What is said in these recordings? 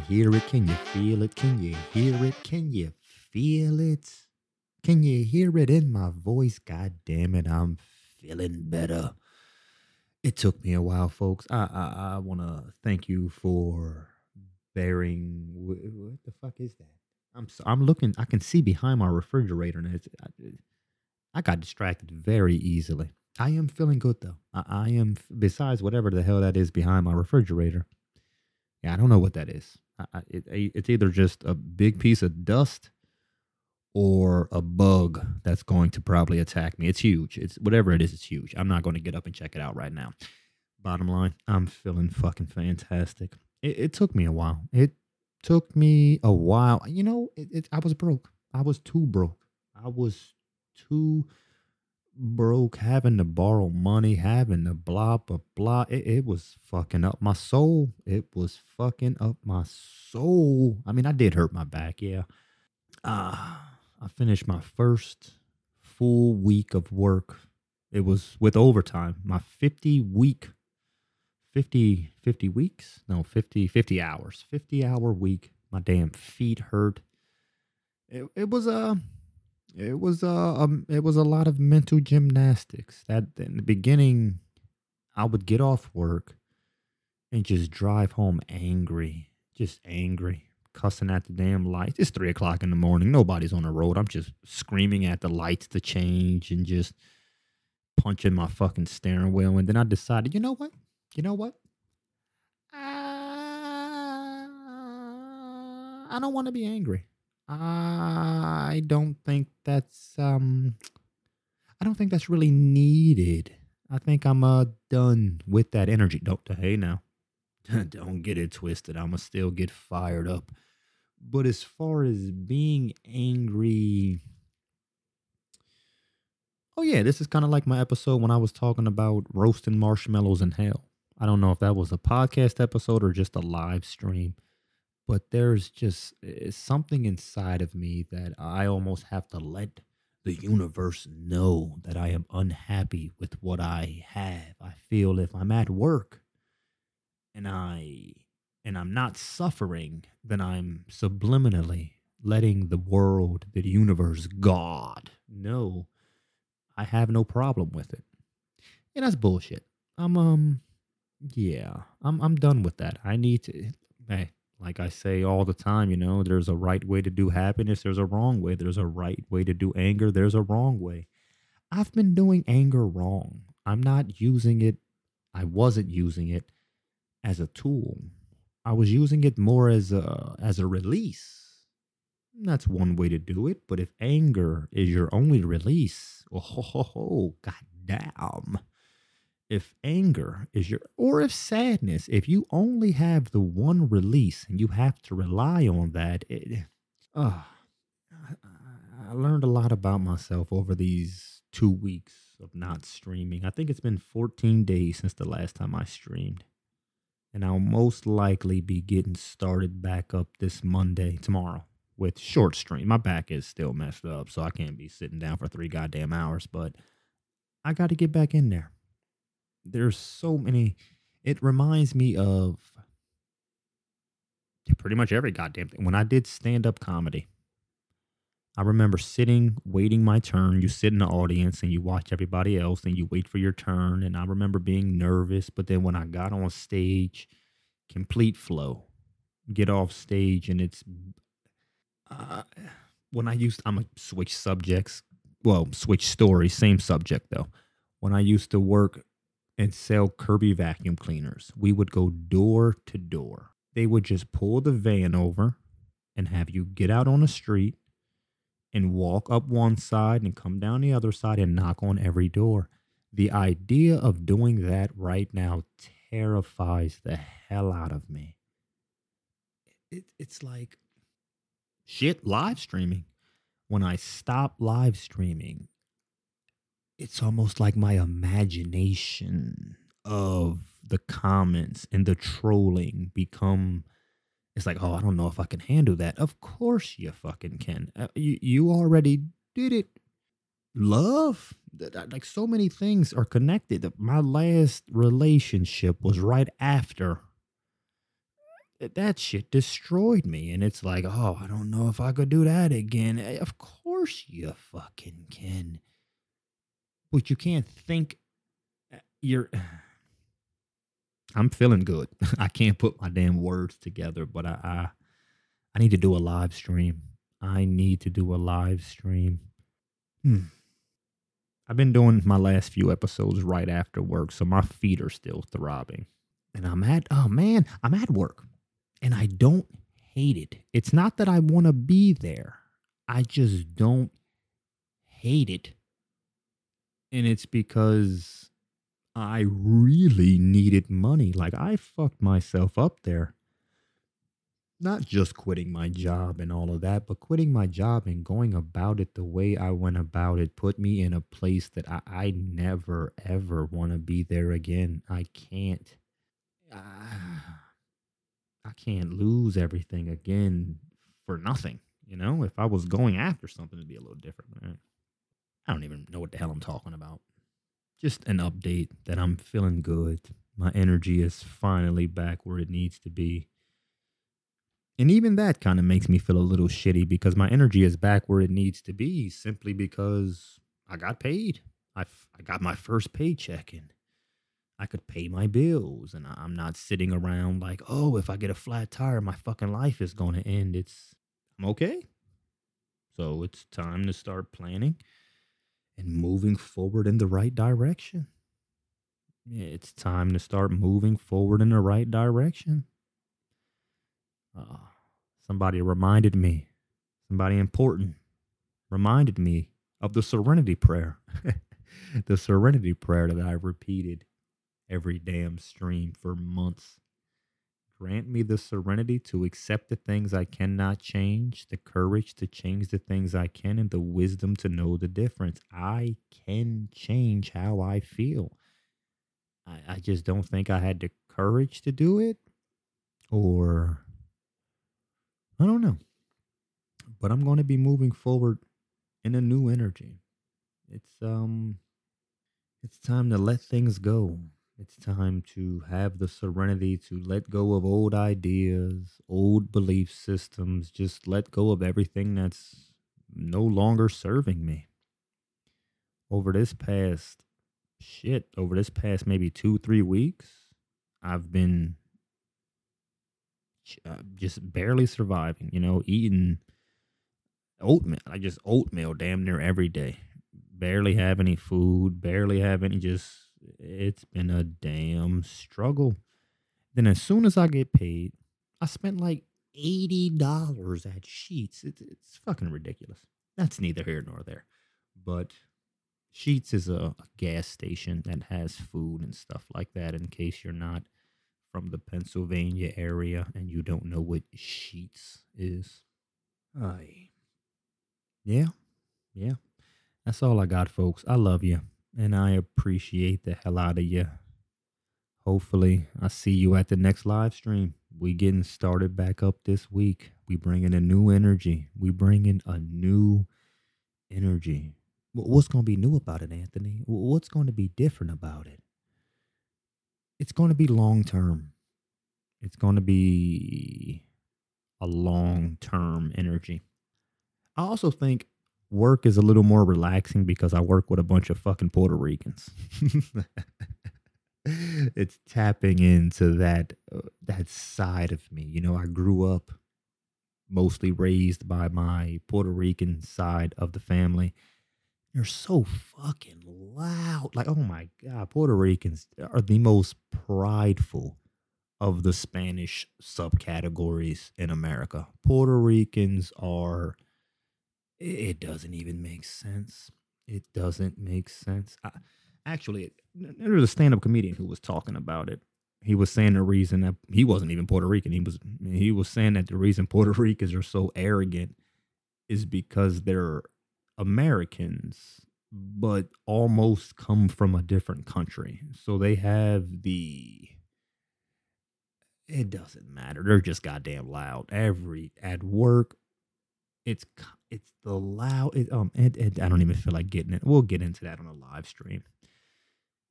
hear it? Can you feel it? Can you hear it? Can you feel it? Can you hear it in my voice? God damn it, I'm feeling better. It took me a while, folks. I I, I want to thank you for bearing. wh- What the fuck is that? I'm so, I'm looking. I can see behind my refrigerator, and it's, I, I got distracted very easily. I am feeling good though. I, I am. Besides whatever the hell that is behind my refrigerator. Yeah, I don't know what that is. I, it, it's either just a big piece of dust or a bug that's going to probably attack me. It's huge. It's whatever it is. It's huge. I'm not going to get up and check it out right now. Bottom line, I'm feeling fucking fantastic. It, it took me a while. It took me a while. You know, it, I was broke. I was too broke. I was too broke, having to borrow money, having to blah blah blah. It, it was fucking up my soul. It was fucking up my soul. I mean, I did hurt my back, yeah. Ah, I finished my first full week of work. It was with overtime. My 50 week 50 50 weeks? No, 50 50 hours. 50 hour week. My damn feet hurt. It it was a it was uh um it was a lot of mental gymnastics. That in the beginning I would get off work and just drive home angry. Just angry. Cussing at the damn lights. It's three o'clock in the morning. Nobody's on the road. I'm just screaming at the lights to change and just punching my fucking steering wheel. And then I decided, you know what? You know what? Uh, I don't want to be angry. I don't think that's um I don't think that's really needed. I think I'm uh done with that energy. Don't hey now. don't get it twisted. I'ma still get fired up. But as far as being angry, oh yeah, this is kind of like my episode when I was talking about roasting marshmallows in hell. I don't know if that was a podcast episode or just a live stream, but there's just something inside of me that I almost have to let the universe know that I am unhappy with what I have. I feel if I'm at work and I and I'm not suffering, then I'm subliminally letting the world, the universe, God know I have no problem with it. And that's bullshit. I'm um yeah, I'm I'm done with that. I need to hey, like I say all the time, you know, there's a right way to do happiness, there's a wrong way. There's a right way to do anger, there's a wrong way. I've been doing anger wrong. I'm not using it I wasn't using it as a tool. I was using it more as a as a release. That's one way to do it, but if anger is your only release, oh god damn if anger is your or if sadness if you only have the one release and you have to rely on that it, uh, I- learned a lot about myself over these two weeks of not streaming. I think it's been 14 days since the last time i streamed. And i'll most likely be getting started back up this monday tomorrow with short stream. My back is still messed up so i can't be sitting down for three goddamn hours but i got to get back in there there's so many it reminds me of pretty much every goddamn thing. When i did stand-up comedy i remember sitting waiting my turn. You sit in the audience and you watch everybody else and you wait for your turn. And i remember being nervous but then when i got on stage complete flow. Get off stage and it's uh, when i used i'm gonna switch subjects. Well switch stories same subject though. When i used to work and sell Kirby vacuum cleaners. We would go door to door. They would just pull the van over and have you get out on the street and walk up one side and come down the other side and knock on every door. The idea of doing that right now terrifies the hell out of me. It, it's like shit live streaming. When I stop live streaming, it's almost like my imagination of the comments and the trolling become it's like oh i don't know if i can handle that of course you fucking can Uh, you, you already did it love like so many things are connected my last relationship was right after that shit destroyed me. And it's like, oh, I don't know if I could do that again. Eh, of course you fucking can. But you can't think eh, you're. I'm feeling good. I can't put my damn words together, but I, I I need to do a live stream. I need to do a live stream. Hmm. I've been doing my last few episodes right after work, so my feet are still throbbing. And I'm at, oh man, I'm at work and I don't hate it. It's not that I want to be there, I just don't hate it. And it's because I really needed money. Like I fucked myself up there not just quitting my job and all of that, but quitting my job and going about it the way I went about it put me in a place that I, I never, ever want to be there again. I can't. Uh, I can't lose everything again for nothing. You know, if I was going after something, it'd be a little different. Right? I don't even know what the hell I'm talking about. Just an update that I'm feeling good. My energy is finally back where it needs to be and even that kind of makes me feel a little shitty because my energy is back where it needs to be simply because I got paid. I, I got my first paycheck and I could pay my bills and I'm not sitting around like, oh, if I get a flat tire, my fucking life is going to end. It's, I'm okay. So it's time to start planning and moving forward in the right direction. It's time to start moving forward in the right direction. Uh, somebody reminded me, somebody important reminded me of the serenity prayer. the serenity prayer that I repeated every damn stream for months. Grant me the serenity to accept the things I cannot change, the courage to change the things I can, and the wisdom to know the difference. I can change how I feel. I, I just don't think I had the courage to do it, or I don't know. But I'm going to be moving forward in a new energy. It's um it's time to let things go. It's time to have the serenity to let go of old ideas, old belief systems, just let go of everything that's no longer serving me. Over this past shit, over this past maybe 2 3 weeks, I've been uh, just barely surviving. You know, eating oatmeal, like just oatmeal, damn near every day. Barely have any food. Barely have any. Just it's been a damn struggle. Then as soon as I get paid, I spent like eighty dollars at Sheetz. It's it's fucking ridiculous. That's neither here nor there. But Sheetz is a, a gas station that has food and stuff like that. In case you're not from the Pennsylvania area and you don't know what Sheetz is, I. Yeah, yeah. That's all I got, folks. I love you and I appreciate the hell out of you. Hopefully, I see you at the next live stream. We getting started back up this week. We bringing a new energy. We bringing a new energy. What's going to be new about it, Anthony? What's going to be different about it? it's going to be long term. It's going to be a long term energy. I also think work is a little more relaxing because I work with a bunch of fucking Puerto Ricans. it's tapping into that uh, that side of me. You know, I grew up mostly raised by my Puerto Rican side of the family they're so fucking loud. Like, oh my God, Puerto Ricans are the most prideful of the Spanish subcategories in America. Puerto Ricans are, it doesn't even make sense. It doesn't make sense. I, actually, there was a stand up comedian who was talking about it. He was saying the reason that he wasn't even Puerto Rican. He was he was saying that the reason Puerto Ricans are so arrogant is because they're Americans, but almost come from a different country. So they have the it doesn't matter. They're just goddamn loud. Every at work, it's it's the loud. It, um, it, it, I don't even feel like getting it. We'll get into that on a live stream.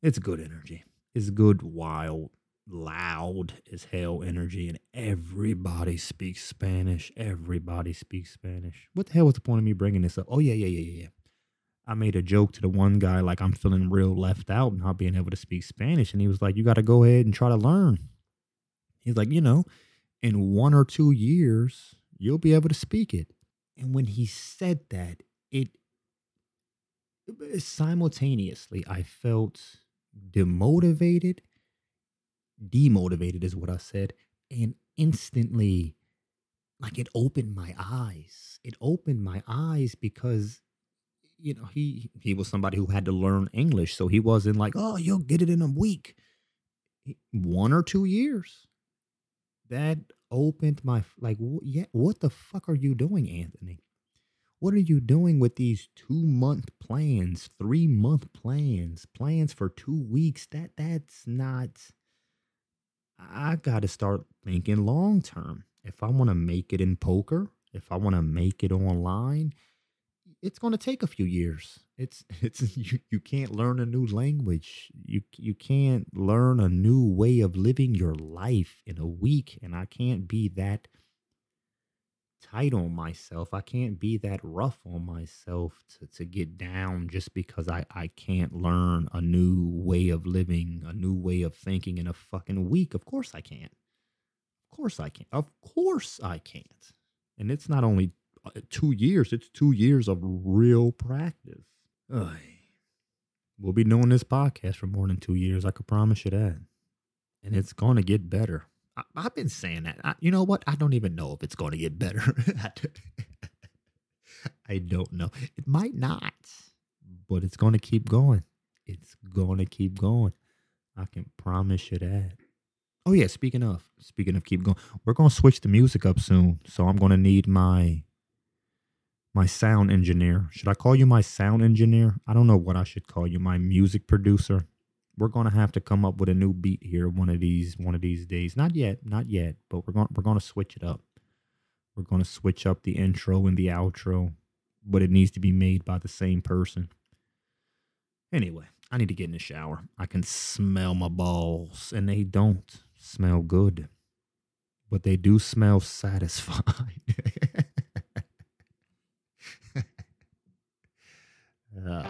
It's good energy. It's good wild loud as hell energy, and everybody speaks Spanish. Everybody speaks Spanish. What the hell was the point of me bringing this up? Oh yeah, yeah, yeah, yeah. I made a joke to the one guy like I'm feeling real left out not being able to speak Spanish, and he was like, "You got to go ahead and try to learn." He's like, you know, in one or two years, you'll be able to speak it. And when he said that, it uh, simultaneously I felt demotivated, demotivated is what I said, and instantly like it opened my eyes. It opened my eyes because you know, he he was somebody who had to learn English, so he wasn't like, "Oh, you'll get it in a week." One or two years. That opened my like, yeah. What the fuck are you doing, Anthony? What are you doing with these two month plans, three month plans, plans for two weeks? That that's not. I got to start thinking long term. If I want to make it in poker, if I want to make it online, it's going to take a few years. It's it's you, you can't learn a new language. You you can't learn a new way of living your life in a week and I can't be that tight on myself. I can't be that rough on myself to, to get down just because I, I can't learn a new way of living, a new way of thinking in a fucking week. Of course I can't. Of course I can't. Of course I can't. And it's not only uh, two years. It's two years of real practice. Ugh. We'll be doing this podcast for more than two years. I could promise you that. And it's going to get better. I, have been saying that. I, you know what? I don't even know if it's going to get better. I don't know. It might not, but it's going to keep going. It's going to keep going. I can promise you that. Oh yeah, speaking of, speaking of keep going, we're going to switch the music up soon. So I'm going to need my my sound engineer. Should I call you my sound engineer? I don't know what I should call you. My music producer. We're gonna have to come up with a new beat here one of these one of these days. Not yet, not yet, but we're gonna we're gonna switch it up. We're gonna switch up the intro and the outro, but it needs to be made by the same person. Anyway, I need to get in the shower. I can smell my balls, and they don't smell good, but they do smell satisfying. Uh,